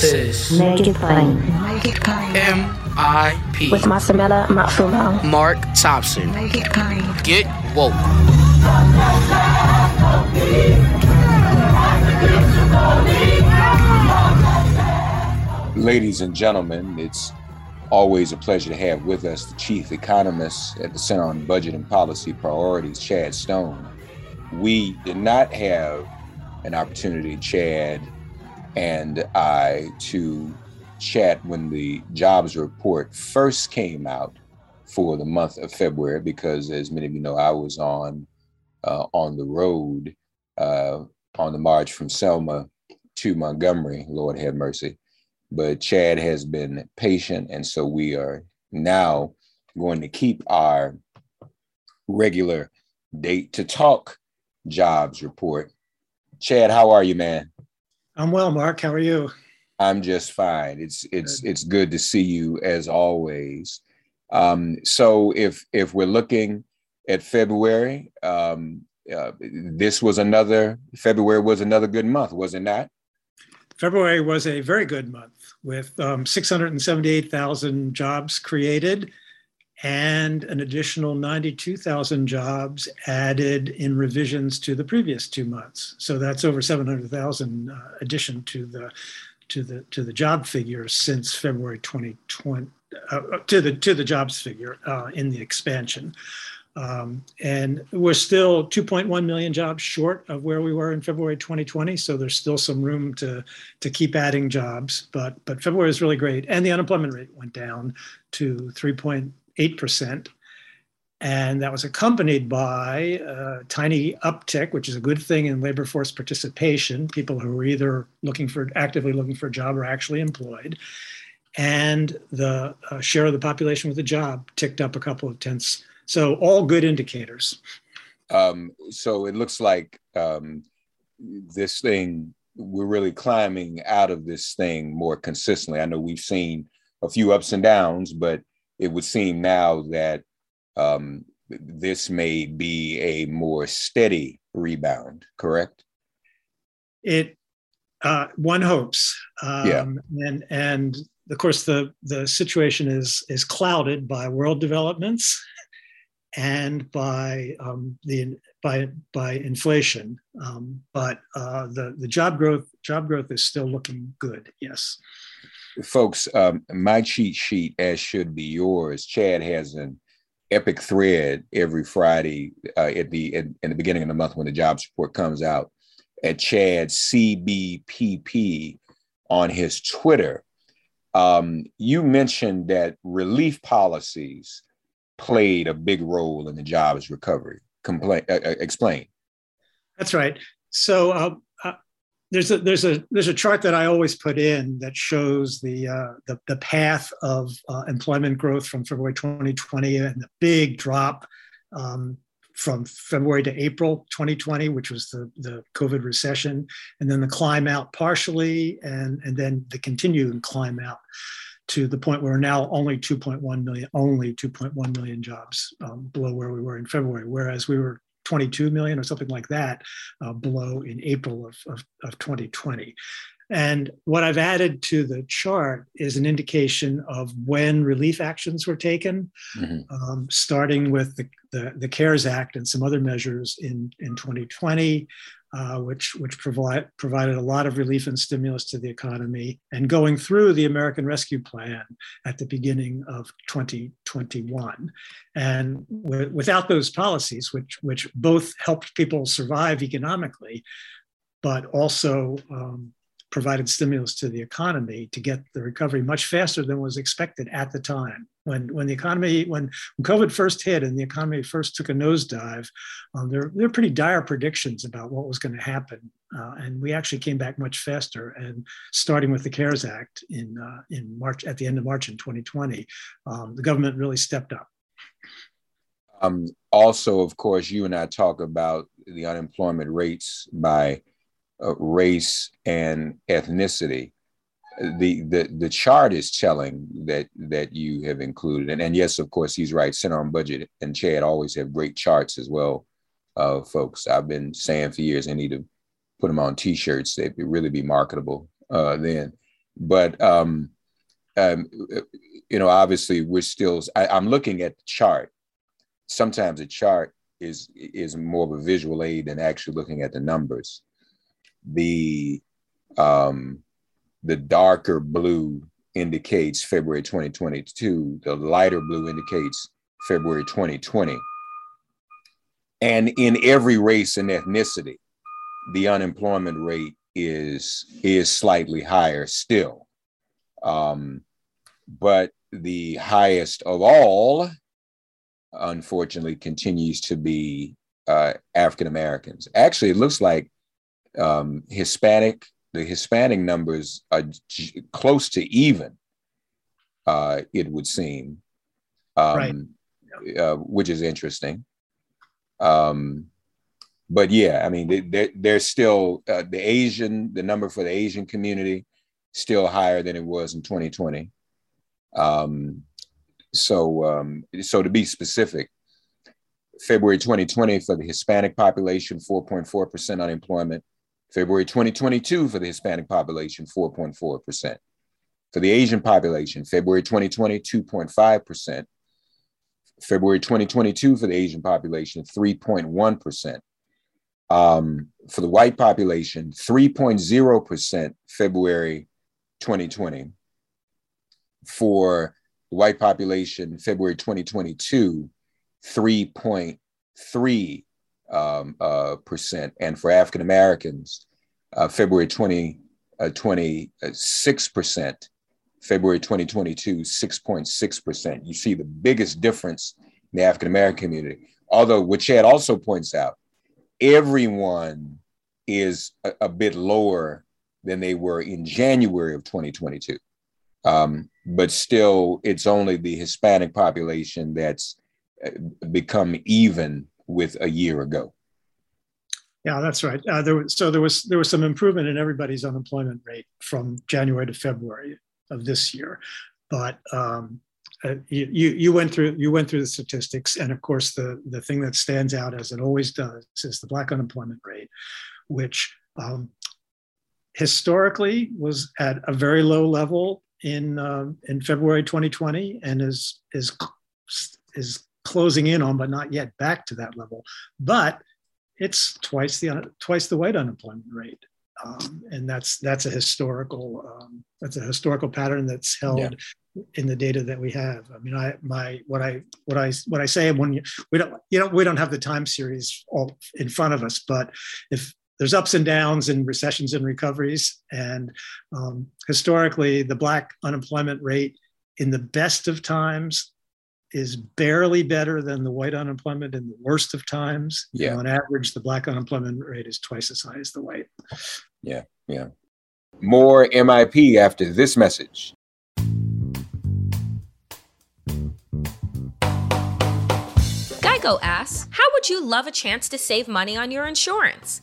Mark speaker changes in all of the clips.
Speaker 1: This is
Speaker 2: Make It Plain.
Speaker 3: Make it plain.
Speaker 1: M.I.P.
Speaker 2: With Masamela Matfumo.
Speaker 1: Mark Thompson.
Speaker 3: Make it plain.
Speaker 1: Get woke.
Speaker 4: Ladies and gentlemen, it's always a pleasure to have with us the chief economist at the Center on Budget and Policy Priorities, Chad Stone. We did not have an opportunity, Chad and I, to chat when the jobs report first came out for the month of February, because as many of you know, I was on uh, on the road uh, on the march from Selma to Montgomery. Lord have mercy but Chad has been patient. And so we are now going to keep our regular date to talk jobs report. Chad, how are you, man?
Speaker 5: I'm well, Mark. How are you?
Speaker 4: I'm just fine. It's it's good. it's good to see you as always. Um, so if if we're looking at February, um, uh, this was another February was another good month, was it not?
Speaker 5: February was a very good month with um, 678,000 jobs created and an additional 92,000 jobs added in revisions to the previous two months. So that's over 700,000 uh, addition to the to the to the job figure since February 2020 uh, to the to the jobs figure uh, in the expansion. Um, and we're still 2.1 million jobs short of where we were in February 2020. So there's still some room to, to keep adding jobs. But, but February is really great. And the unemployment rate went down to 3.8%. And that was accompanied by a tiny uptick, which is a good thing in labor force participation, people who are either looking for actively looking for a job or actually employed. And the uh, share of the population with a job ticked up a couple of tenths so all good indicators.
Speaker 4: Um, so it looks like um, this thing, we're really climbing out of this thing more consistently. I know we've seen a few ups and downs, but it would seem now that um, this may be a more steady rebound, correct?
Speaker 5: It uh, one hopes, um,
Speaker 4: yeah.
Speaker 5: and and of course the the situation is is clouded by world developments and by um, the by by inflation. Um, but uh, the the job growth job growth is still looking good. Yes,
Speaker 4: folks. Um, my cheat sheet, as should be yours. Chad has an epic thread every Friday uh, at the at, in the beginning of the month when the jobs report comes out at Chad CBPP on his Twitter. Um, you mentioned that relief policies played a big role in the jobs recovery. Uh, uh, explain.
Speaker 5: That's right. So uh, there's a there's a there's a chart that I always put in that shows the uh, the, the path of uh, employment growth from February 2020 and the big drop um, from February to April 2020, which was the, the COVID recession, and then the climb out partially, and, and then the continuing climb out to the point where we're now only 2.1 million, only 2.1 million jobs um, below where we were in February, whereas we were 22 million or something like that uh, below in April of, of, of 2020. And what I've added to the chart is an indication of when relief actions were taken, mm-hmm. um, starting with the, the, the, CARES Act and some other measures in, in 2020, uh, which, which provide, provided a lot of relief and stimulus to the economy, and going through the American Rescue Plan at the beginning of 2021. And w- without those policies, which, which both helped people survive economically, but also um, provided stimulus to the economy to get the recovery much faster than was expected at the time. When, when the economy, when, when COVID first hit and the economy first took a nosedive, um, there, there were pretty dire predictions about what was going to happen. Uh, and we actually came back much faster. And starting with the CARES Act in, uh, in March, at the end of March in 2020, um, the government really stepped up.
Speaker 4: Um, also, of course, you and I talk about the unemployment rates by uh, race and ethnicity. The, the the chart is telling that that you have included, and, and yes, of course, he's right. Center on budget and Chad always have great charts as well, uh, folks. I've been saying for years I need to put them on T-shirts. They'd really be marketable uh, then. but um, um, you know, obviously, we're still. I, I'm looking at the chart. Sometimes a chart is is more of a visual aid than actually looking at the numbers. The um, the darker blue indicates February 2022. The lighter blue indicates February 2020. And in every race and ethnicity, the unemployment rate is is slightly higher still. Um, but the highest of all, unfortunately, continues to be uh, African Americans. Actually, it looks like um, Hispanic, the Hispanic numbers are j- close to even, uh, it would seem, um, right. uh, which is interesting. Um, but yeah, I mean, there's still uh, the Asian, the number for the Asian community, still higher than it was in 2020. Um, so, um, so to be specific, February 2020 for the Hispanic population, 4.4% unemployment. February 2022 for the Hispanic population, 4.4%. For the Asian population, February 2020, 2.5%. February 2022 for the Asian population, 3.1%. Um, for the white population, 3.0% February 2020. For the white population, February 2022, 3.3 um, uh, percent. And for African Americans, uh, February 20, uh, 26%. February 2022, 6.6%. You see the biggest difference in the African American community. Although, what Chad also points out, everyone is a, a, bit lower than they were in January of 2022. Um, but still, it's only the Hispanic population that's uh, become even with a year ago.
Speaker 5: Yeah, that's right. Uh, there was, so there was there was some improvement in everybody's unemployment rate from January to February of this year, but um, uh, you, you went through you went through the statistics, and of course the the thing that stands out as it always does is the black unemployment rate, which um, historically was at a very low level in uh, in February 2020, and is is is closing in on, but not yet back to that level. But it's twice the twice the white unemployment rate, um, and that's that's a historical um, that's a historical pattern that's held yeah in the data that we have. I mean, I my what I what I what I say when you, we don't you know we don't have the time series all in front of us, but if there's ups and downs and recessions and recoveries, and um, historically the black unemployment rate in the best of times is barely better than the white unemployment in the worst of times. Yeah. You know, on average, the black unemployment rate is twice as high as the white.
Speaker 4: Yeah, yeah. More MIP after this message.
Speaker 3: Geico asks, How would you love a chance to save money on your insurance?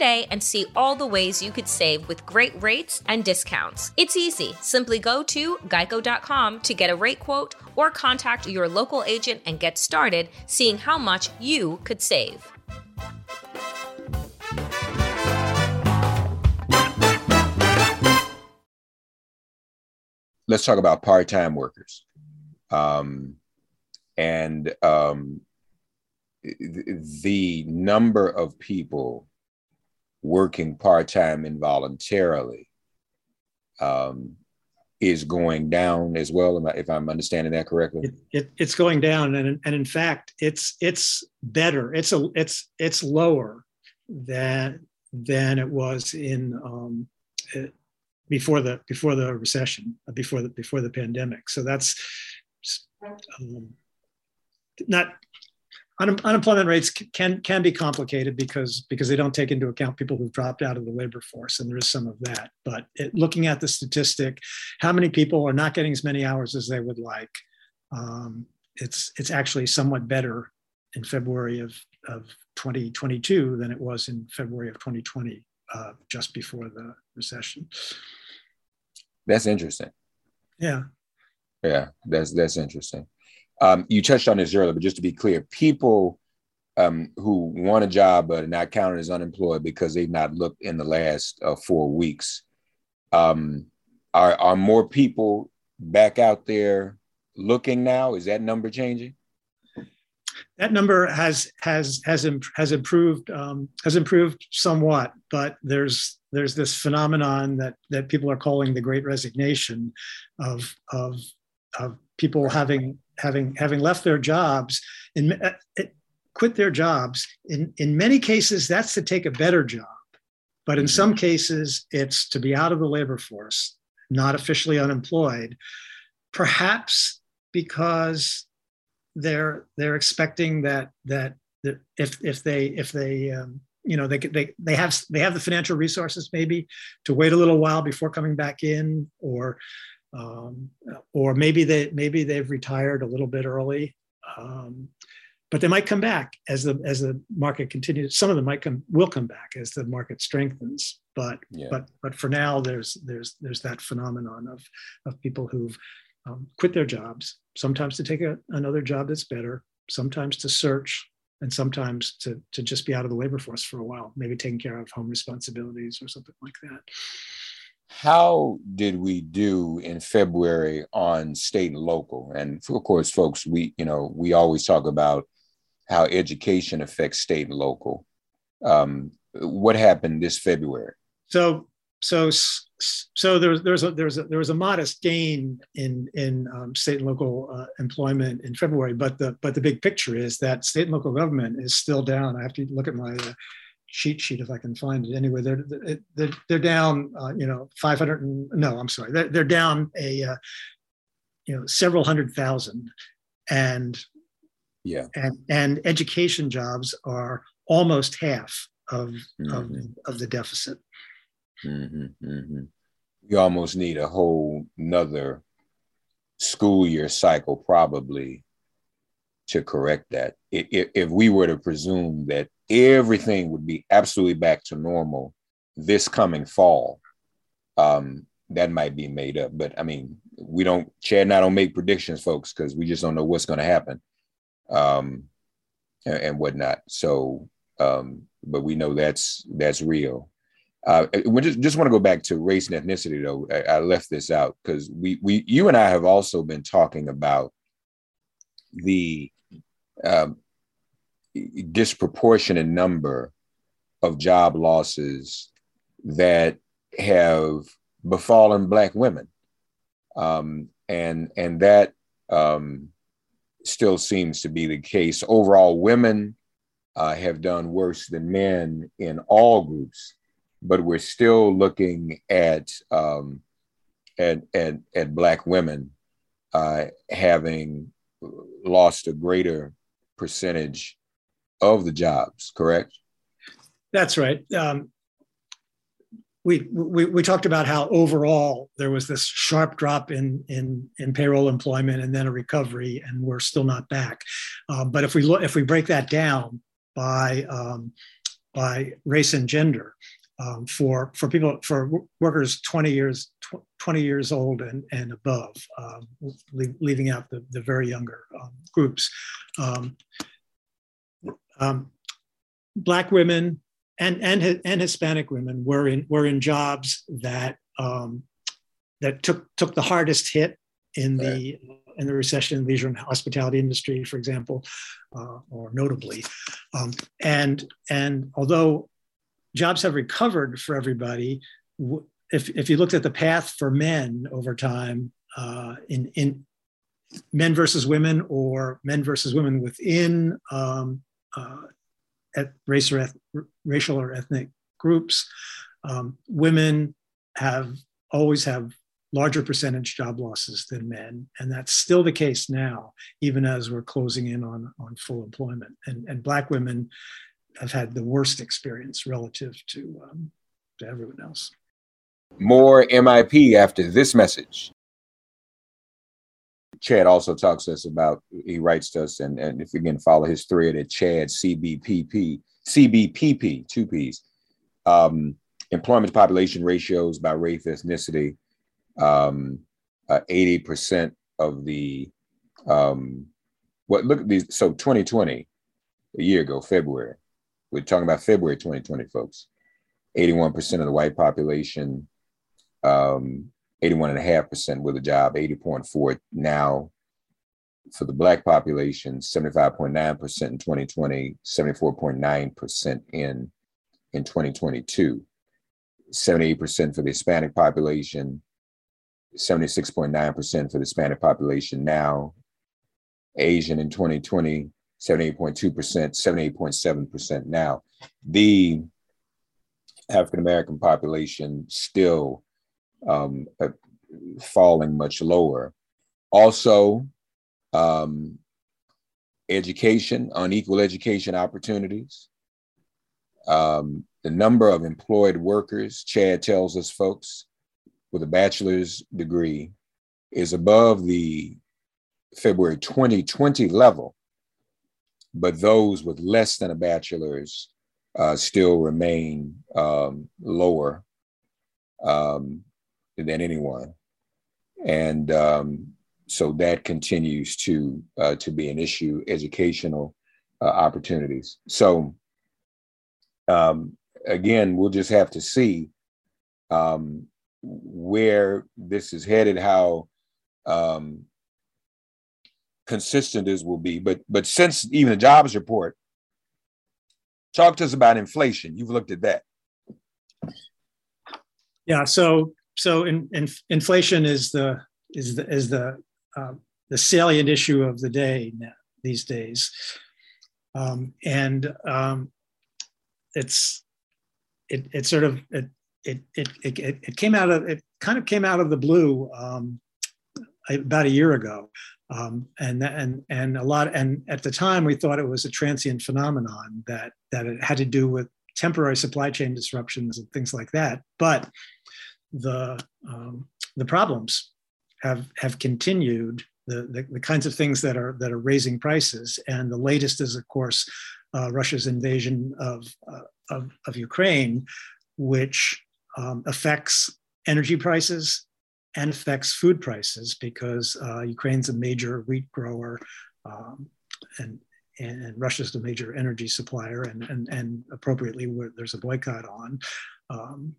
Speaker 3: today and see all the ways you could save with great rates and discounts. It's easy. Simply go to geico.com to get a rate quote or contact your local agent and get started seeing how much you could save.
Speaker 4: Let's talk about part time workers. Um, and um, the number of people working part time involuntarily um, is going down as well. If I'm understanding that correctly,
Speaker 5: it, it, it's going down, and and in fact, it's it's better. It's a it's it's lower than than it was in um, it, before the before the recession, before the before the pandemic. So that's um, not un- unemployment rates can can be complicated because because they don't take into account people who've dropped out of the labor force, and there is some of that. But it, looking at the statistic, how many people are not getting as many hours as they would like? Um, it's it's actually somewhat better in February of of 2022 than it was in February of 2020, uh, just before the recession.
Speaker 4: That's interesting.
Speaker 5: Yeah.
Speaker 4: Yeah, that's that's interesting. Um, you touched on this earlier, but just to be clear, people um, who want a job but are not counted as unemployed because they've not looked in the last uh, four weeks, um, are are more people back out there looking now? Is that number changing?
Speaker 5: That number has has has has improved um, has improved somewhat, but there's there's this phenomenon that that people are calling the Great Resignation, of of of people having having having left their jobs and uh, quit their jobs. In in many cases, that's to take a better job, but in some cases, it's to be out of the labor force, not officially unemployed, perhaps because they're they're expecting that that, that if if they if they um, you know they they they have they have the financial resources maybe to wait a little while before coming back in or um, or maybe they maybe they've retired a little bit early um, but they might come back as the as the market continues some of them might come will come back as the market strengthens but yeah. but but for now there's there's there's that phenomenon of of people who've um, quit their jobs, sometimes to take a, another job that's better, sometimes to search, and sometimes to, to just be out of the labor force for a while, maybe taking care of home responsibilities or something like that.
Speaker 4: How did we do in February on state and local? And of course, folks, we you know we always talk about how education affects state and local. Um, what happened this February?
Speaker 5: So so so there's there's a there's a there was a modest gain in in um, state and local uh, employment in February, but the but the big picture is that state and local government is still down. I have to look at my uh, cheat sheet if I can find it. Anyway, they're they're, they're down. Uh, you know, 500. And, no, I'm sorry. They're, they're down a uh, you know several hundred thousand, and
Speaker 4: yeah,
Speaker 5: and and education jobs are almost half of mm-hmm. of, of the deficit.
Speaker 4: Mm-hmm, mm-hmm. You almost need a whole nother school year cycle, probably, to correct that. If, if we were to presume that everything would be absolutely back to normal this coming fall, um, that might be made up. But I mean, we don't, Chad and I don't make predictions, folks, because we just don't know what's going to happen um, and, and whatnot. So, um, but we know that's that's real. Uh, we just, just want to go back to race and ethnicity, though. I, I left this out because we, we, you and I have also been talking about the um, disproportionate number of job losses that have befallen Black women, um, and and that um, still seems to be the case. Overall, women uh, have done worse than men in all groups but we're still looking at um, at, at, at black women uh, having lost a greater percentage of the jobs. Correct?
Speaker 5: That's right. Um, we, we we talked about how overall there was this sharp drop in in in payroll employment and then a recovery, and we're still not back. Um, but if we look if we break that down by um, by race and gender, um, for for people for workers 20 years tw- 20 years old and, and above, um, leaving out the, the very younger um, groups. Um, um, black women and, and and Hispanic women were in were in jobs that um, that took took the hardest hit in the right. in the recession, leisure and hospitality industry, for example, uh, or notably. and and although jobs have recovered for everybody. If, if you looked at the path for men over time uh, in, in men versus women or men versus women within um, uh, race or eth- racial or ethnic groups, um, women have always have larger percentage job losses than men. And that's still the case now, even as we're closing in on, on full employment. And, and Black women have had the worst experience relative to, um, to everyone else.
Speaker 4: More MIP after this message. Chad also talks to us about, he writes to us, and, and if you can follow his thread at Chad CBPP, CBPP, two P's, um, employment population ratios by race, ethnicity, um, uh, 80% of the, um, what, look at these, so 2020, a year ago, February, we're talking about February 2020, folks, 81% of the white population, um, 81.5% with a job, 80.4 now for the black population, 75.9% in 2020, 74.9% in in 2022, 78% for the Hispanic population, 76.9% for the Hispanic population now, Asian in 2020, 78.2%, 78.7% now. The African American population still um, uh, falling much lower. Also, um, education, unequal education opportunities. Um, the number of employed workers, Chad tells us, folks, with a bachelor's degree is above the February 2020 level, but those with less than a bachelor's uh, still remain um, lower um, than anyone. And um, so that continues to uh, to be an issue, educational uh, opportunities. So um, again, we'll just have to see um, where this is headed, how um, consistent this will be. But but since even the jobs report, talk to us about inflation. You've looked at that.
Speaker 5: Yeah. So so in, in, inflation is the is the is the uh, the salient issue of the day now, these days, um, and um, it's it it sort of it it, it it it came out of it kind of came out of the blue um, about a year ago. Um, and and and a lot and at the time we thought it was a transient phenomenon that that it had to do with temporary supply chain disruptions and things like that. But the um, the problems have have continued. The, the, the kinds of things that are that are raising prices, and the latest is, of course, uh, Russia's invasion of, uh, of, of Ukraine, which um, affects energy prices and affects food prices because uh, Ukraine's a major wheat grower, um, and and Russia's the major energy supplier, and and, and appropriately there's a boycott on. Um,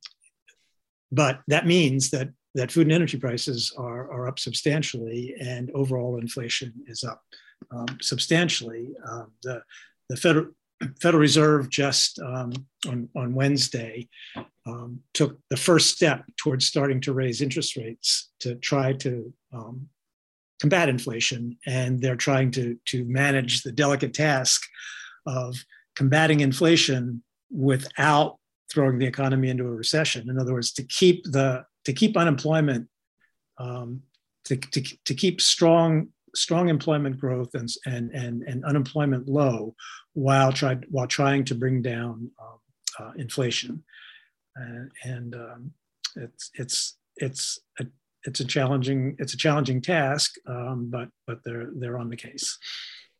Speaker 5: but that means that that food and energy prices are, are up substantially and overall inflation is up um, substantially. Um, the, the Federal, Federal Reserve just um, on, on Wednesday um, took the first step towards starting to raise interest rates to try to um, combat inflation. And they're trying to, to manage the delicate task of combating inflation without throwing the economy into a recession. In other words, to keep the to keep unemployment, um, to, to, to keep strong strong employment growth and, and, and, and unemployment low while tried while trying to bring down um, uh, inflation. Uh, and um, it's it's it's a, it's a challenging it's a challenging task, um, but but they're they're on the case.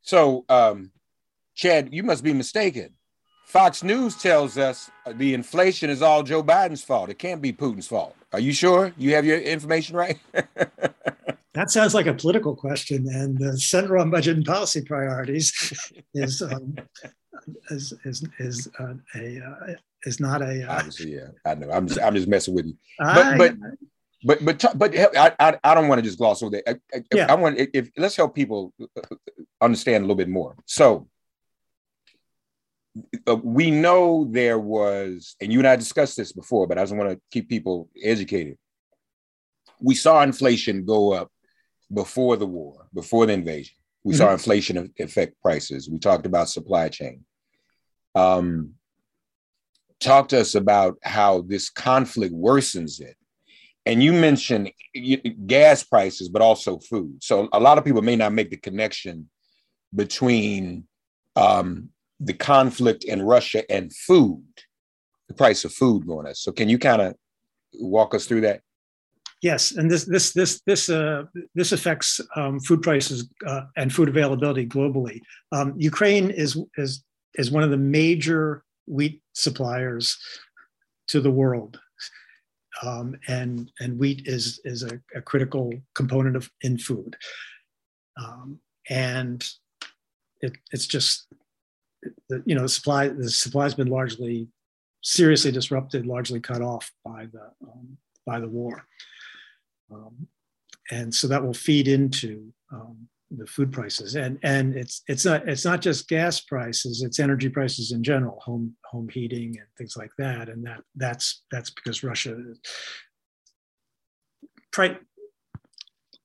Speaker 4: So, um, Chad, you must be mistaken. Fox News tells us uh, the inflation is all Joe Biden's fault. It can't be Putin's fault. Are you sure you have your information right?
Speaker 5: that sounds like a political question, and the Center on Budget and Policy Priorities is um, is is, is uh, a uh, is not a
Speaker 4: uh, obviously yeah I know I'm just I'm just messing with you but but but but but I I, I don't want to just gloss over that I, I, yeah. I want if let's help people uh, understand a little bit more so uh, we know there was, and you and I discussed this before, but I just want to keep people educated. We saw inflation go up before the war, before the invasion. We mm-hmm. saw inflation affect prices. We talked about supply chain. Um, talk to us about how this conflict worsens it and you mentioned gas prices, but also food. So a lot of people may not make the connection between um, the conflict in Russia and food, the price of food going up. So can you kind of walk us through that?
Speaker 5: Yes, and this this this this uh, this affects um, food prices uh, and food availability globally. Um, Ukraine is is is one of the major wheat suppliers to the world, um, and and wheat is is a, a, critical component of in food, um, and it, it's just the you know the supply the supply has been largely seriously disrupted, largely cut off by the um, by the war. Um, and so that will feed into um, the food prices. And and it's it's not it's not just gas prices it's energy prices in general home home heating and things like that. And that that's that's because russia price,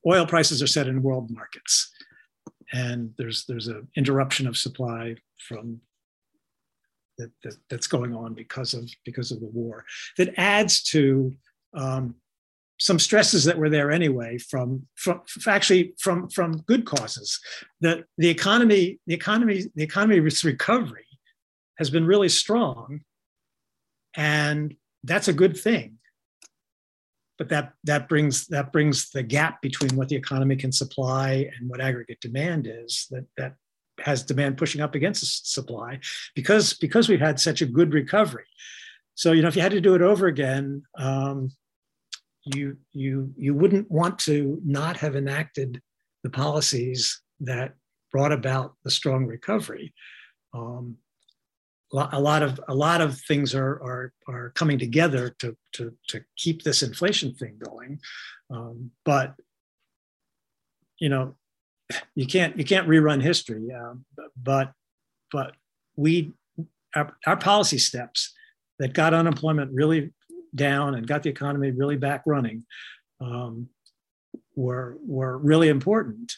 Speaker 5: oil prices are set in world markets. And there's there's an interruption of supply from that, that, that's going on because of because of the war that adds to um, some stresses that were there anyway from, from actually from from good causes. that the economy the economy the economy's recovery has been really strong, and that's a good thing. But that that brings that brings the gap between what the economy can supply and what aggregate demand is. That that has demand pushing up against supply because because we've had such a good recovery. So you know if you had to do it over again. Um, you you you wouldn't want to not have enacted the policies that brought about the strong recovery. Um, a lot of a lot of things are are, are coming together to, to to keep this inflation thing going, um, but you know you can't you can't rerun history. Uh, but but we our, our policy steps that got unemployment really down and got the economy really back running um, were were really important.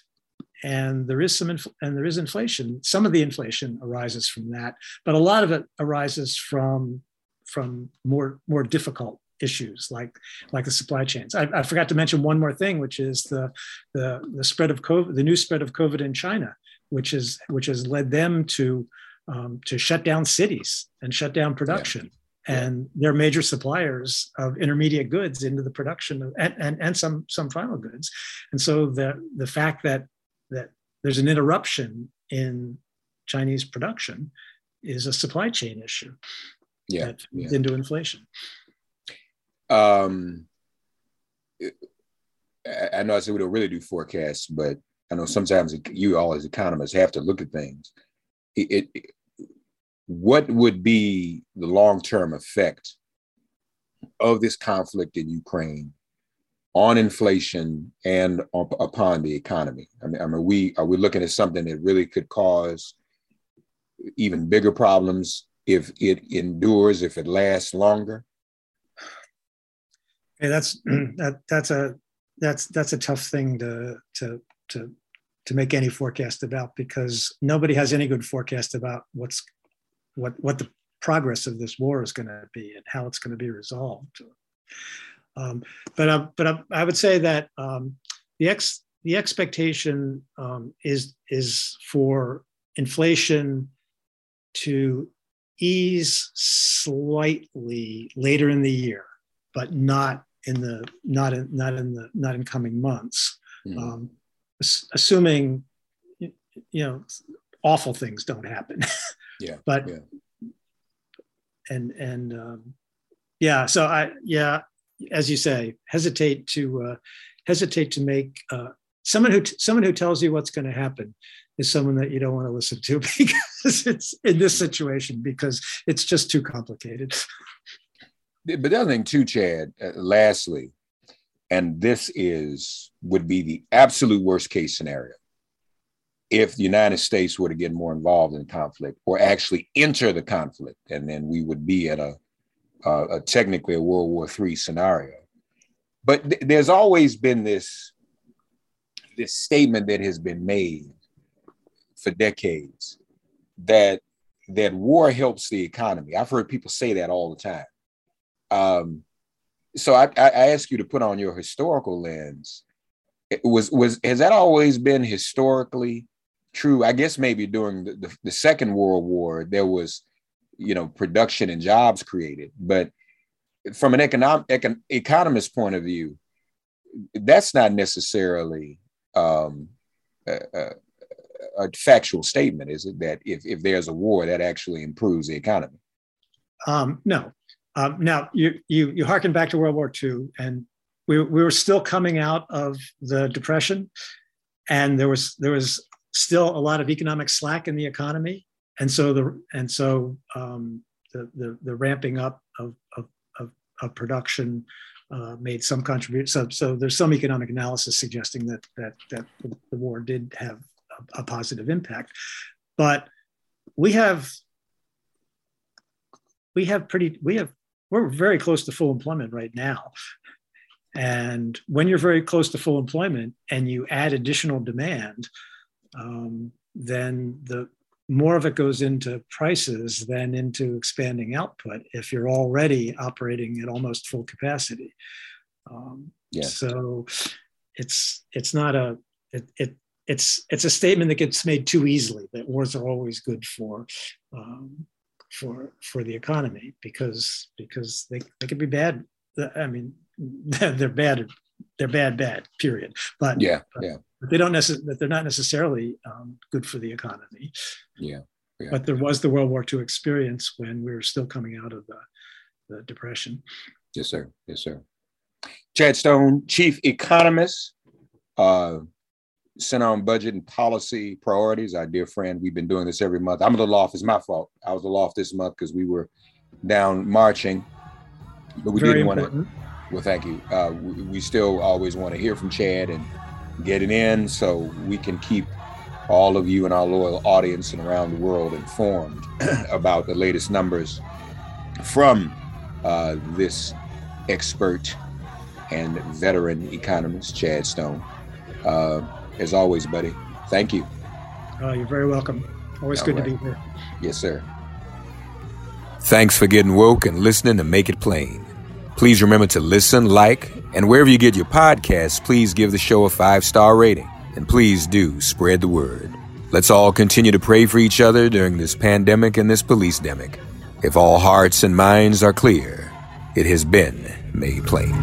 Speaker 5: And there is some and there is inflation. Some of the inflation arises from that, but a lot of it arises from from more more difficult issues like like the supply chains. I, I, forgot to mention one more thing, which is the, the the spread of COVID, the new spread of COVID in China, which is which has led them to um, to shut down cities and shut down production. And they're major suppliers of intermediate goods into the production of and, and, and some some final goods. And so the the fact that that there's an interruption in chinese production is a supply chain issue
Speaker 4: yeah, that
Speaker 5: yeah. into inflation
Speaker 4: um i know i said we don't really do forecasts but i know sometimes you all as economists have to look at things it, it what would be the long-term effect of this conflict in Ukraine on inflation and op- upon the economy? I mean, I mean, we are we looking at something that really could cause even bigger problems if it endures, if it lasts longer?
Speaker 5: That's that that's a that's that's a tough thing to to to to make any forecast about because nobody has any good forecast about what's what what the progress of this war is going to be and how it's going to be resolved. Um, but uh, but uh, I would say that um, the ex the expectation um, is is for inflation to ease slightly later in the year, but not in the not in not in the not in coming months. Mm-hmm. assuming you know awful things don't happen.
Speaker 4: Yeah.
Speaker 5: but
Speaker 4: yeah.
Speaker 5: and and um, yeah, so I yeah, as you say, hesitate to uh, hesitate to make uh, someone who t- someone who tells you what's going to happen is someone that you don't want to listen to because it's in this situation because it's just too complicated.
Speaker 4: But the other thing too, Chad. Uh, lastly, and this is would be the absolute worst case scenario if the United States were to get more involved in the conflict or actually enter the conflict, and then we would be at a, a, a technically a World War III scenario. But th- there's always been this this statement that has been made for decades that that war helps the economy. I've heard people say that all the time. Um, so I, I ask you to put on your historical lens. It was was has that always been historically true? I guess maybe during the, the, the Second World War there was, you know, production and jobs created, but from an economic econ, economist point of view, that's not necessarily um, a, a, a, factual statement, is it? That if, if there's a war, that actually improves the economy.
Speaker 5: Um, no, um, now, you, you, you harken back to World War II, and we, we were still coming out of the Depression, and there was, there was still a lot of economic slack in the economy. And so the, and so um, the, the, the, ramping up of, of, of, of production uh, made some contribution. So, so there's some economic analysis suggesting that, that, that the war did have a, a positive impact. But we have we have pretty we have we're very close to full employment right now. And when you're very close to full employment and you add additional demand, um, then the more of it goes into prices than into expanding output if you're already operating at almost full capacity. Um, yeah. So it's it's not a it, it it's it's a statement that gets made too easily that wars are always good for um, for for the economy because because they, they could be bad. I mean, they're bad. They're bad, bad. Period. But
Speaker 4: yeah, but, yeah.
Speaker 5: But they don't necessarily. They're not necessarily um, good for the economy.
Speaker 4: Yeah, yeah.
Speaker 5: But there was the World War II experience when we were still coming out of the, the depression.
Speaker 4: Yes, sir. Yes, sir. Chad Stone, chief economist. Uh, Center on Budget and Policy Priorities. Our dear friend, we've been doing this every month. I'm a little off. It's my fault. I was a little off this month because we were down marching, but we Very didn't want to. Well, thank you. Uh, we, we still always want to hear from Chad and get it in so we can keep all of you and our loyal audience and around the world informed about the latest numbers from uh, this expert and veteran economist, Chad Stone. Uh, as always, buddy. Thank you.
Speaker 5: Uh, you're very welcome. Always All good right. to be here.
Speaker 4: Yes, sir. Thanks for getting woke and listening to Make It Plain. Please remember to listen, like, and wherever you get your podcasts, please give the show a five star rating. And please do spread the word. Let's all continue to pray for each other during this pandemic and this police demic. If all hearts and minds are clear, it has been made plain.